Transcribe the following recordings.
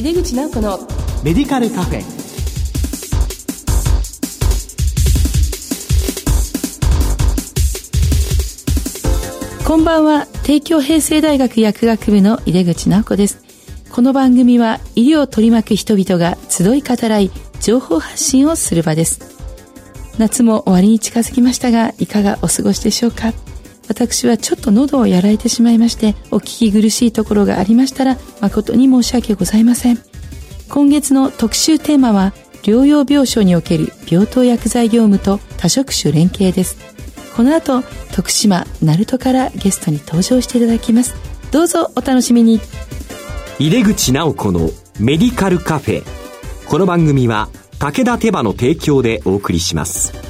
井出口直子のメディカルカフェ。こんばんは。帝京平成大学薬学部の井出口直子です。この番組は医療を取り巻く人々が集い語らい情報発信をする場です。夏も終わりに近づきましたがいかがお過ごしでしょうか？私はちょっと喉をやられてしまいましてお聞き苦しいところがありましたら誠に申し訳ございません。今月の特集テーマは療養病床における病棟薬剤業務と多職種連携です。この後徳島鳴門からゲストに登場していただきます。どうぞお楽しみに。井出口直子のメディカルカフェこの番組は武田手羽の提供でお送りします。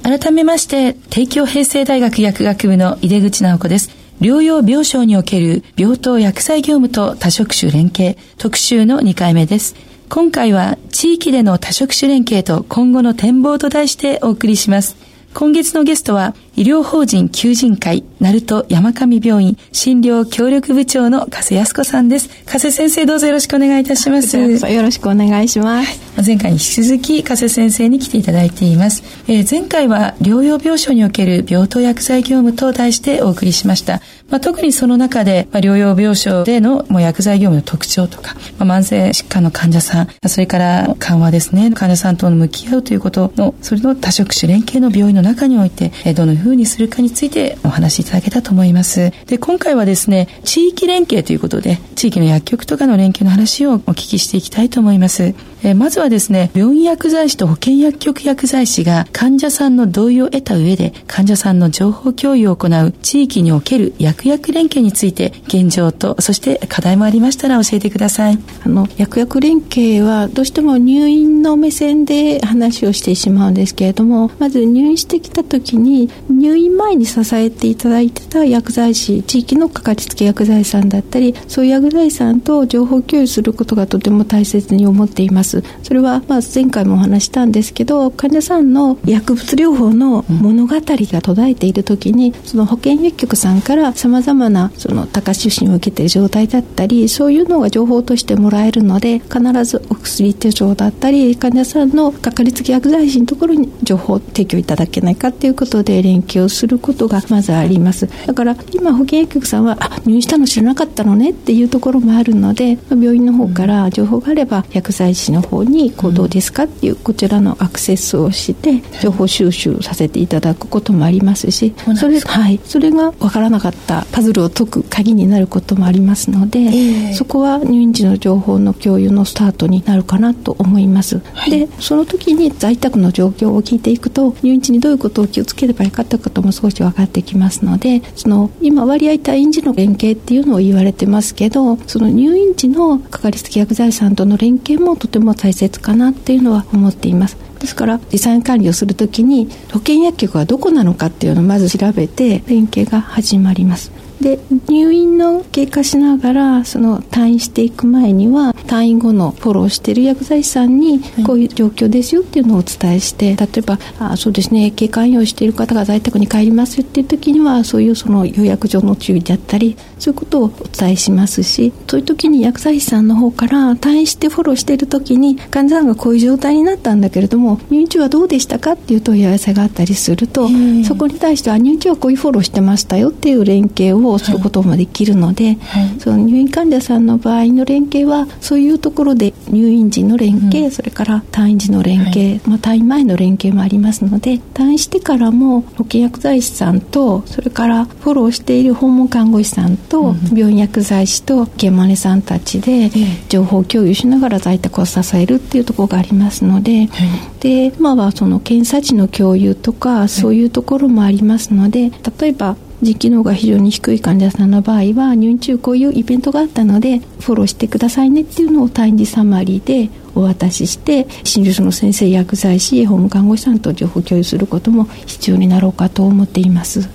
改めまして帝京平成大学薬学部の井出口直子です。療養病床における病棟薬剤業務と多職種連携特集の2回目です。今回は地域での多職種連携と今後の展望と題してお送りします。今月のゲストは医療法人求人会、鳴門山上病院診療協力部長の加瀬康子さんです。加瀬先生どうぞよろしくお願いいたします。よろしくお願いします。前回に引き続き加瀬先生に来ていただいています。えー、前回は療養病床における病棟薬剤業務と題してお送りしました。まあ、特にその中で、まあ、療養病床でのもう薬剤業務の特徴とか、まあ、慢性疾患の患者さん、それから緩和ですね、患者さんとの向き合うということの、それの多職種連携の病院の中において、え、どのふうにするかについてお話しいただけたと思います。で、今回はですね、地域連携ということで、地域の薬局とかの連携の話をお聞きしていきたいと思います。えまずはですね、病院薬剤師と保健薬局薬剤師が患者さんの同意を得た上で、患者さんの情報共有を行う地域における薬薬連携について、現状と、そして課題もありましたら教えてください。あの、薬薬連携はどうしても入院の目線で話をしてしまうんですけれども、まず入院してきた時に、入院前に支えていただいてた薬剤師、地域のかかりつけ薬剤師さんだったり、そういう薬剤師さんと情報共有することがとても大切に思っています。ますそれはまあ前回もお話したんですけど患者さんの薬物療法の物語が途絶えている時にその保健薬局さんからさまざまなその高出診を受けている状態だったりそういうのが情報としてもらえるので必ずお薬手帳だったり患者さんのかかりつけ薬剤師のところに情報提供いただけないかっていうことで連携をすることがまずあります。だから今保健薬局さんはあ入院したの知らなかったのねっていうところもあるので病院の方から情報があれば薬剤師の方にこうどうですかっていうこちらのアクセスをして情報収集させていただくこともありますしそれはい。それが分からなかったパズルを解く鍵になることもありますので、えー、そこは入院時の情報の共有のスタートになるかなと思います、はい、でその時に在宅の状況を聞いていくと入院時にどういうことを気をつければよかったことも少し分かってきますのでその今割合退院時の連携っていうのを言われてますけどその入院時のかかりつけ薬剤師さんとの連携もとても大切かなっていうのは思っていますですから遺産管理をするときに保険薬局はどこなのかっていうのをまず調べて連携が始まります。で入院の経過しながらその退院していく前には退院後のフォローしている薬剤師さんにこういう状況ですよっていうのをお伝えして例えばあそうですね経過用している方が在宅に帰りますよっていう時にはそういうその予約上の注意であったりそういうことをお伝えしますしそういう時に薬剤師さんの方から退院してフォローしている時に患者さんがこういう状態になったんだけれども入院中はどうでしたかっていう問い合わせがあったりするとそこに対しては入院中はこういうフォローしてましたよっていう連携をすることもできるので、はい、その入院患者さんの場合の連携はそういうところで入院時の連携、うん、それから退院時の連携、はい、まあ、退院前の連携もありますので退院してからも保健薬剤師さんとそれからフォローしている訪問看護師さんと、病院薬剤師と現場さんたちで情報共有しながら在宅を支えるっていうところがありますので、はい、で今はその検査値の共有とかそういうところもありますので例えば腎機能が非常に低い患者さんの場合は入院中こういうイベントがあったのでフォローしてくださいねっていうのを退院時サマリーでお渡しして診療所の先生薬剤師ホーム看護師さんと情報共有することも必要になろうかと思っています。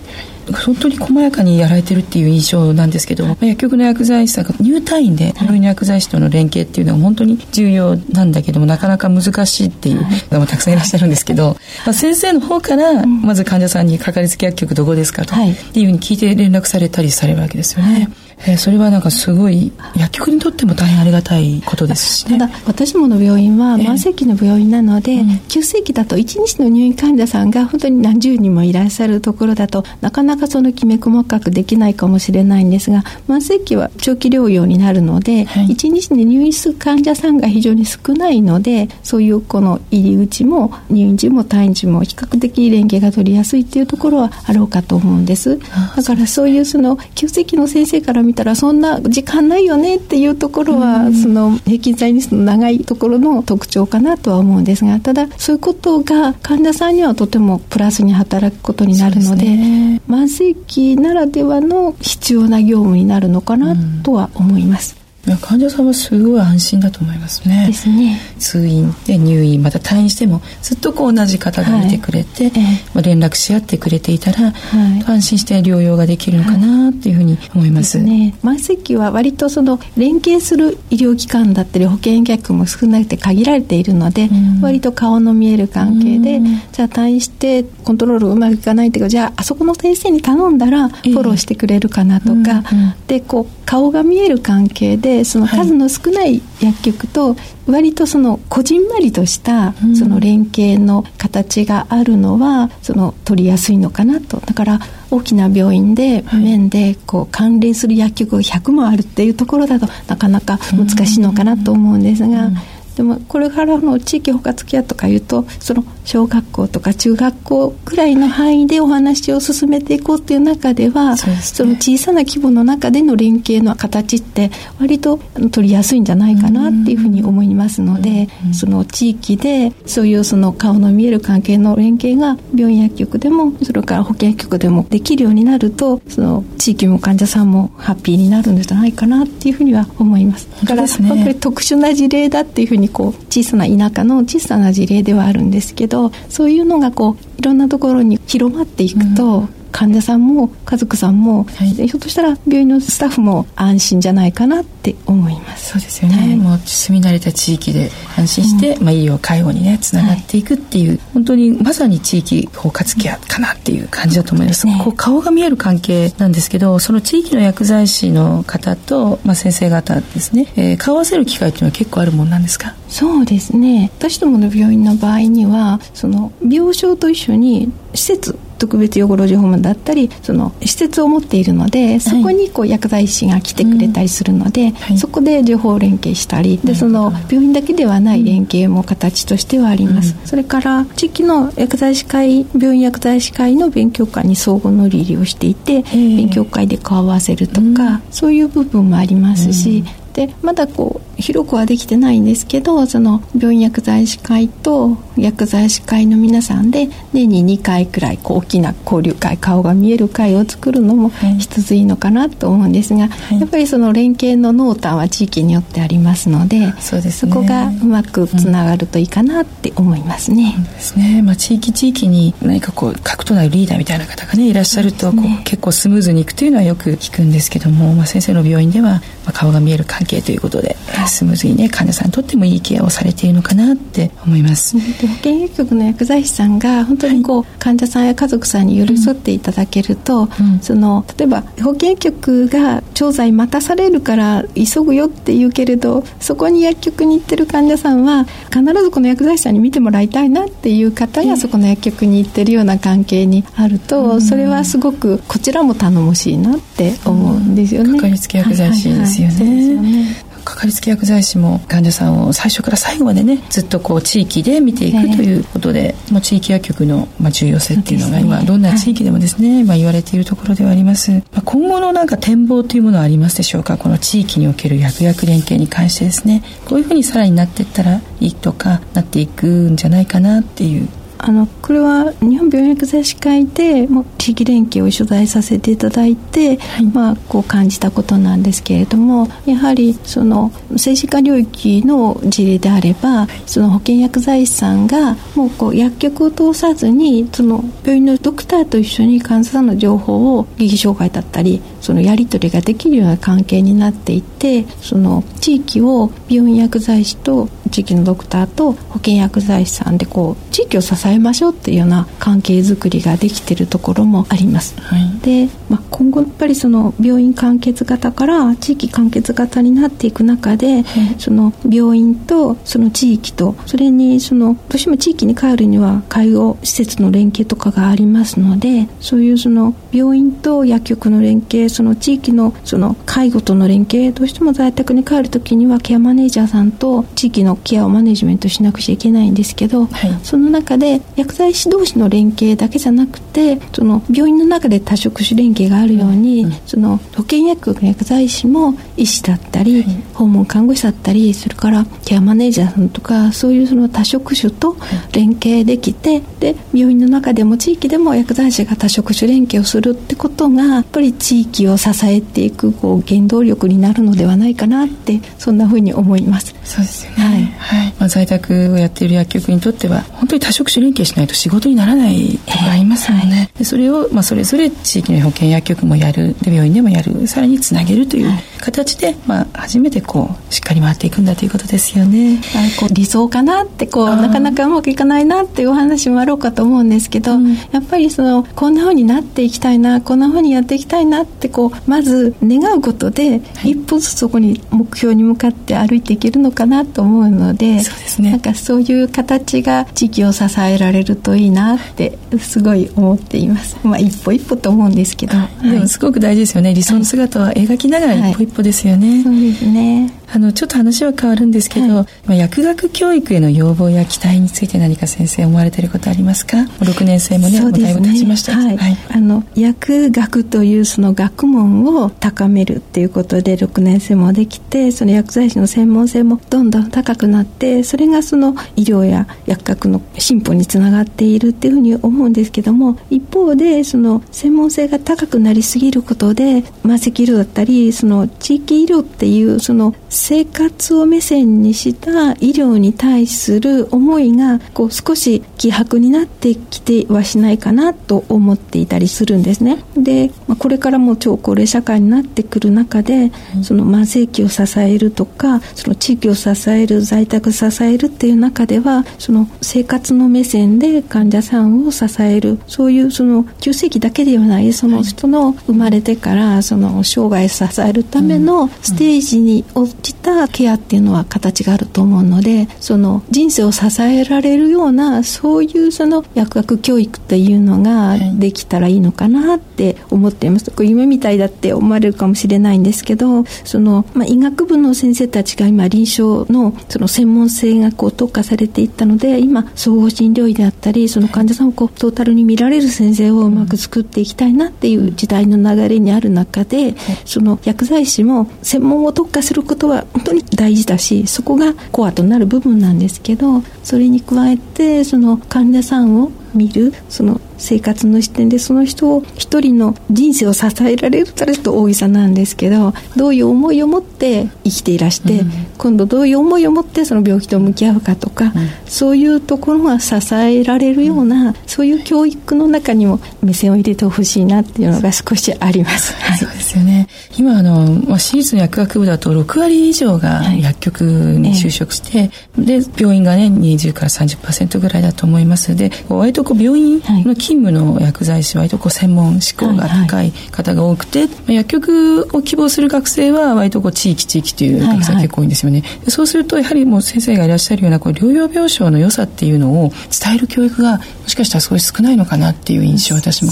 本当に細やかにやられてるっていう印象なんですけど、まあ、薬局の薬剤師さんが入退院で病院の薬剤師との連携っていうのは本当に重要なんだけどもなかなか難しいっていう方もたくさんいらっしゃるんですけど、まあ、先生の方からまず患者さんにかかりつけ薬局どこですかと、はい、っていうふうに聞いて連絡されたりされるわけですよね。はいえー、それはなんかすごい薬局にとっても大変ありがたいことですし、ね、ただ私もの病院は慢性期の病院なので、えー、急性期だと1日の入院患者さんが本当に何十人もいらっしゃるところだとなかなかそのきめ細かくできないかもしれないんですが慢性期は長期療養になるので、はい、1日に入院する患者さんが非常に少ないのでそういうこの入り口も入院時も退院時も比較的連携が取りやすいっていうところはあろうかと思うんです。だからそういうその急性期の先生から見たらそんな時間ないよねっていうところは、その平均在日の長いところの特徴かなとは思うんですがただそういうことが患者さんにはとてもプラスに働くことになるので、ね、慢性期ならではの必要な業務になるのかなとは思います。患者さんはすごい安心だと思いますね。ですね。通院で入院また退院してもずっとこう同じ方が見てくれて、はいまあ、連絡し合ってくれていたら、はい、安心して療養ができるのかなっていうふうに思います。ね。慢性期は割とその連携する医療機関だったり保険客も少なくて限られているので、うん、割と顔の見える関係で、うん、じゃあ退院してコントロールうまくいかないっていうかじゃああそこの先生に頼んだらフォローしてくれるかなとか、えーうんうん、でこう顔が見える関係でその数の少ない薬局と割とそのこじんまりとしたその連携の形があるのはその取りやすいのかなと。だから大きな病院で面でこう関連する薬局が100もあるっていうところだとなかなか難しいのかなと思うんですが。でもこれからの地域包括ケアとかいうとその小学校とか中学校くらいの範囲でお話を進めていこうっていう中ではそ、ね,、の小さな規模の中での連携の形って割と取りやすいんじゃないかなっていうふうに思いますので、その地域でそういうその顔の見える関係の連携が病院薬局でもそれから保健局でもできるようになるとその地域も患者さんもハッピーになるんじゃないかなっていうふうには思います。だから、ね、特殊な事例だっていうふうににこう小さな田舎の小さな事例ではあるんですけどそういうのがこういろんなところに広まっていくと、うん。患者さんも家族さんも、はい、ひょっとしたら病院のスタッフも安心じゃないかなって思います。そうですよね、はい、もう住み慣れた地域で安心して、うん、まあ、医療介護にねつながっていくっていう、はい、本当にまさに地域包括ケアかなっていう感じだと思います、ね、こう顔が見える関係なんですけどその地域の薬剤師の方と、まあ、先生方ですね、えー、顔合わせる機会っていうのは結構あるもんなんですか？そうですね。私どもの病院の場合にはその病床と一緒に施設特別養護老人ホームだったりその施設を持っているのでそこにこう薬剤師が来てくれたりするので、はい、そこで情報連携したりでその病院だけではない連携も形としてはあります、うん、それから地域の薬剤師会病院薬剤師会の勉強会に相互乗り入れをしていて勉強会で顔合わせるとか、うん、そういう部分もありますし、うんでまだこう広くはできてないんですけどその病院薬剤師会と薬剤師会の皆さんで年に2回くらいこう大きな交流会顔が見える会を作るのも一ついいのかなと思うんですが、はい、やっぱりその連携の濃淡は地域によってありますのでそうです、ね、そこがうまくつながるといいかなって思いますね。うん、ですね、まあ、地域地域に何かこう核となるリーダーみたいな方がねいらっしゃるとこう、ね、結構スムーズにいくというのはよく聞くんですけども、まあ、先生の病院では、まあ、顔が見える関係ということで、はい、スムーズにね患者さんにとってもいいケアをされているのかなって思います。で保健薬局の薬剤師さんが本当にこう、はい、患者さんや家族さんに寄り添っていただけると、うん、その例えば保健局が調剤待たされるから急ぐよって言うけれどそこに薬局に行ってる患者さんは必ずこの薬剤師さんに見てもらいたいなっていう方がそこの薬局に行ってるような関係にあると、うん、それはすごくこちらも頼もしいなって思うんですよね。かかりつけ薬剤師ですよね。かかりつけ薬剤師も患者さんを最初から最後までねずっとこう地域で見ていくということで、まあ、地域薬局のまあ重要性っていうのが今どんな地域でもですね、まあ、言われているところではあります、まあ、今後のなんか展望というものはありますでしょうか？この地域における薬薬連携に関してですね。こういうふうにさらになっていったらいいとかなっていくんじゃないかなっていうあのこれは日本病院薬剤師会でも地域連携を取材させていただいて、はい、まあ、こう感じたことなんですけれどもやはりその政治家領域の事例であればその保健薬剤師さんがもうこう薬局を通さずにその病院のドクターと一緒に患者さんの情報を疑義障害だったりそのやり取りができるような関係になっていてその地域を病院薬剤師と地域のドクターと保健薬剤師さんでこう地域を支えましょうっていうような関係づくりができているところもあります。はい、で、まあ、今後やっぱりその病院完結型から地域完結型になっていく中で、はい、その病院とその地域とそれにそのどうしても地域に帰るには介護施設の連携とかがありますのでそういうその病院と薬局の連携その地域のその介護との連携どうしても在宅に帰る時にはケアマネージャーさんと地域のケアをマネジメントしなくちゃいけないんですけど、はい、その中で薬剤師同士の連携だけじゃなくてその病院の中で多職種連携があるように、うん、その保健薬薬剤師も医師だったり、はい、訪問看護師だったりそれからケアマネージャーさんとかそういうその多職種と連携できて、で病院の中でも地域でも薬剤師が多職種連携をするってことがやっぱり地域を支えていくこう原動力になるのではないかなってそんなふうに思います。そうですよね、はい。はい。まあ、在宅をやっている薬局にとっては本当に多職種連携しないと仕事にならないところありますもんね、えー、それを、まあ、それぞれ地域の保健薬局もやるで病院でもやるさらにつなげるという形で、まあ、初めてこうしっかり回っていくんだということですよね。こう理想かなってこうなかなかうまくいかないなっていうお話もあろうかと思うんですけど、うん、やっぱりそのこんなふうになっていきたいなこんなふうにやっていきたいなってこうまず願うことで、一歩ずつそこに目標に向かって歩いていけるのかなと思うのでそうです、ね、なんかそういう形が地域を支えられるといいなってすごい思っています。まあ、一歩一歩と思うんですけど、はい、でもすごく大事ですよね。理想の姿は描きながら一歩一歩ですよね。そうですねあのちょっと話は変わるんですけど、はい、まあ、薬学教育への要望や期待について何か先生思われていることありますか？6年生もねだいぶ経ちました、はい、はい、あの薬学というその学問を高めるっていうことで6年生もできてその薬剤師の専門性もどんどん高くなってそれがその医療や薬学の進歩につながっているっていうふうに思うんですけども一方でその専門性が高くなりすぎることで慢性医療だったりその地域医療っていうその生活を目線にした医療に対する思いがこう少し希薄になってきてはしないかなと思っていたりするんですね。で、まあ、これからも超高齢社会になってくる中で、その慢性期を支えるとかその地域を支える在宅支えるっていう中ではその生活の目線で患者さんを支えるそういうその急性期だけではないその人の生まれてからその生涯支えるためのステージに落ちたケアっていうのは形があると思うのでその人生を支えられるようなそういうその薬学教育っていうのができたらいいのかなって思っています、はい、夢みたいだって思われるかもしれないんですけどその、まあ、医学部の先生たちが今臨床のその専門性がこう特化されていったので今総合診療医であったりその患者さんをこうトータルに見られる先生をうまく作っていきたいなっていう時代の流れにある中でその薬剤師も専門を特化することは本当に大事だしそこがコアとなる部分なんですけどそれに加えてその患者さんを見るその生活の視点でその人を一人の人生を支えられるたらと大げさなんですけどどういう思いを持って生きていらして、うん、今度どういう思いを持ってその病気と向き合うかとか、うん、そういうところが支えられるような、うん、そういう教育の中にも目線を入れてほしいなっていうのが少しあります。はい、そうですよね。今あの、まあ、私立の薬学部だと6割以上が薬局に就職して、はい、で病院がね20から30%ぐらいだと思います。で割とこう病院の勤務の薬剤師は割とこう専門志向が高い方が多くて、はいはい、薬局を希望する学生は割とこう地域地域という学生が結構多いんですよね、はい。はい、そうするとやはりもう先生がいらっしゃるようなこう療養病床の良さっていうのを伝える教育がもしかしたら少し少ないのかなっていう印象を私も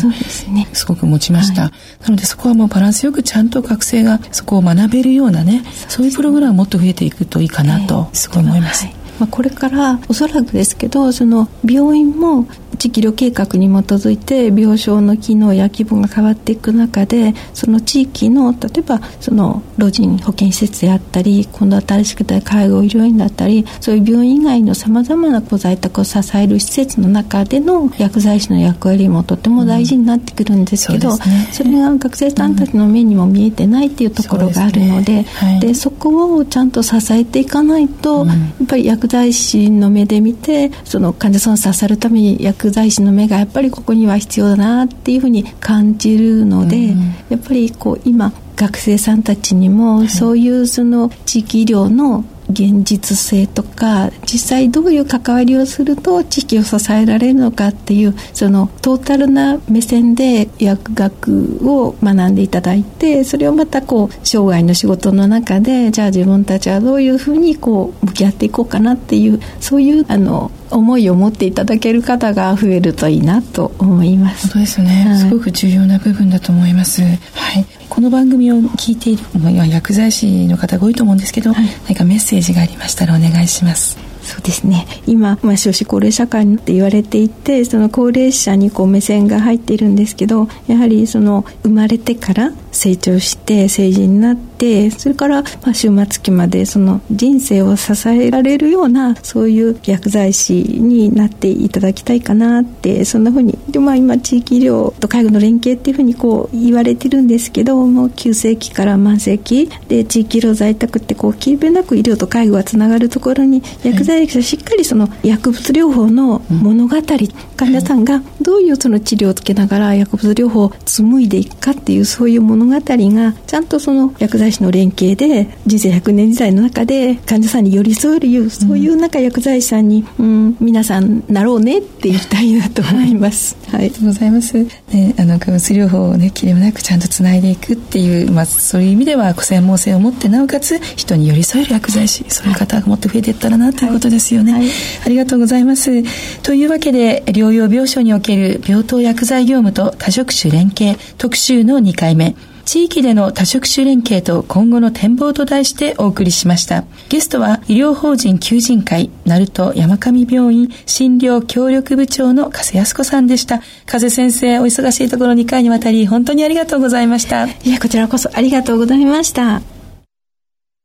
すごく持ちました、ね、なのでそこはもうバランスよくちゃんと学生がそこを学べるようなねそういうプログラムもっと増えていくといいかなとすごい思います、まあ、これからおそらくですけどその病院も地域医療計画に基づいて病床の機能や規模が変わっていく中でその地域の例えばその老人保健施設であったり今度新しくて介護医療院だったりそういう病院以外のさまざまな在宅を支える施設の中での薬剤師の役割もとても大事になってくるんですけど、うんそね、それが学生さんたちの目にも見えてないっていうところがあるのでそで、ね。はい、でそこをちゃんと支えていかないと、うん、やっぱり薬剤師の目で見てその患者さんを支えるために薬剤師の目がやっぱりここには必要だなっていうふうに感じるので、うん、やっぱりこう今学生さんたちにもそういうその地域医療の現実性とか実際どういう関わりをすると地域を支えられるのかっていうそのトータルな目線で薬学を学んでいただいてそれをまたこう生涯の仕事の中でじゃあ自分たちはどういうふうにこう向き合っていこうかなっていうそういうあの思いを持っていただける方が増えるといいなと思います。本当ですね、はい、すごく重要な部分だと思います。はい。この番組を聞いている薬剤師の方が多いと思うんですけど、はい、何かメッセージがありましたらお願いします。そうですね。今、まあ、少子高齢社会って言われていてその高齢者にこう目線が入っているんですけどやはりその生まれてから成長して成人になってそれからまあ終末期までその人生を支えられるようなそういう薬剤師になっていただきたいかなってそんなふうにで、まあ、今地域医療と介護の連携っていうふうにこう言われてるんですけどもう急性期から慢性期で地域医療在宅ってこう切りべなく医療と介護がつながるところに薬剤師がしっかりその薬物療法の物語、うん、患者さんがどういうその治療をつけながら薬物療法を紡いでいくかっていうそういう物物語がちゃんとその薬剤師の連携で人生100年時代の中で患者さんに寄り添えるそういう中薬剤師さんに、うん、皆さんなろうねって言いたいなと思います。はい、ありがとうございます。ね、あの薬物療法をね切れもなくちゃんとつないでいくっていうまあそういう意味では専門性を持ってなおかつ人に寄り添える薬剤師そういう方がもっと増えていったらなということですよね。はいはい、ありがとうございます。というわけで療養病床における病棟薬剤業務と多職種連携特集の2回目。地域での多職種連携と今後の展望と題してお送りしました。ゲストは医療法人求人会、鳴門山上病院診療協力部長の加瀬康子さんでした。加瀬先生、お忙しいところ2回にわたり本当にありがとうございました。いや、こちらこそありがとうございました。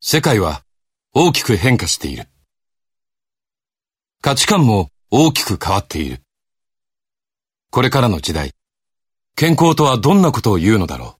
世界は大きく変化している。価値観も大きく変わっている。これからの時代、健康とはどんなことを言うのだろう。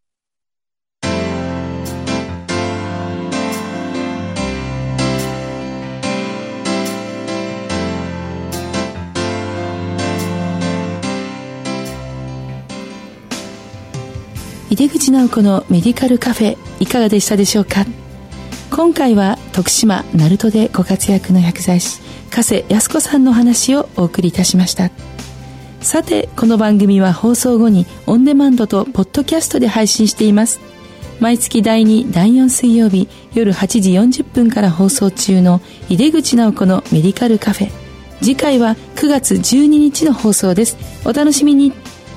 井出口直子のメディカルカフェいかがでしたでしょうか？今回は徳島鳴門でご活躍の薬剤師加瀬康子さんの話をお送りいたしました。さてこの番組は放送後にオンデマンドとポッドキャストで配信しています。毎月第2第4水曜日夜8時40分から放送中の井出口直子のメディカルカフェ。次回は9月12日の放送です。お楽しみに。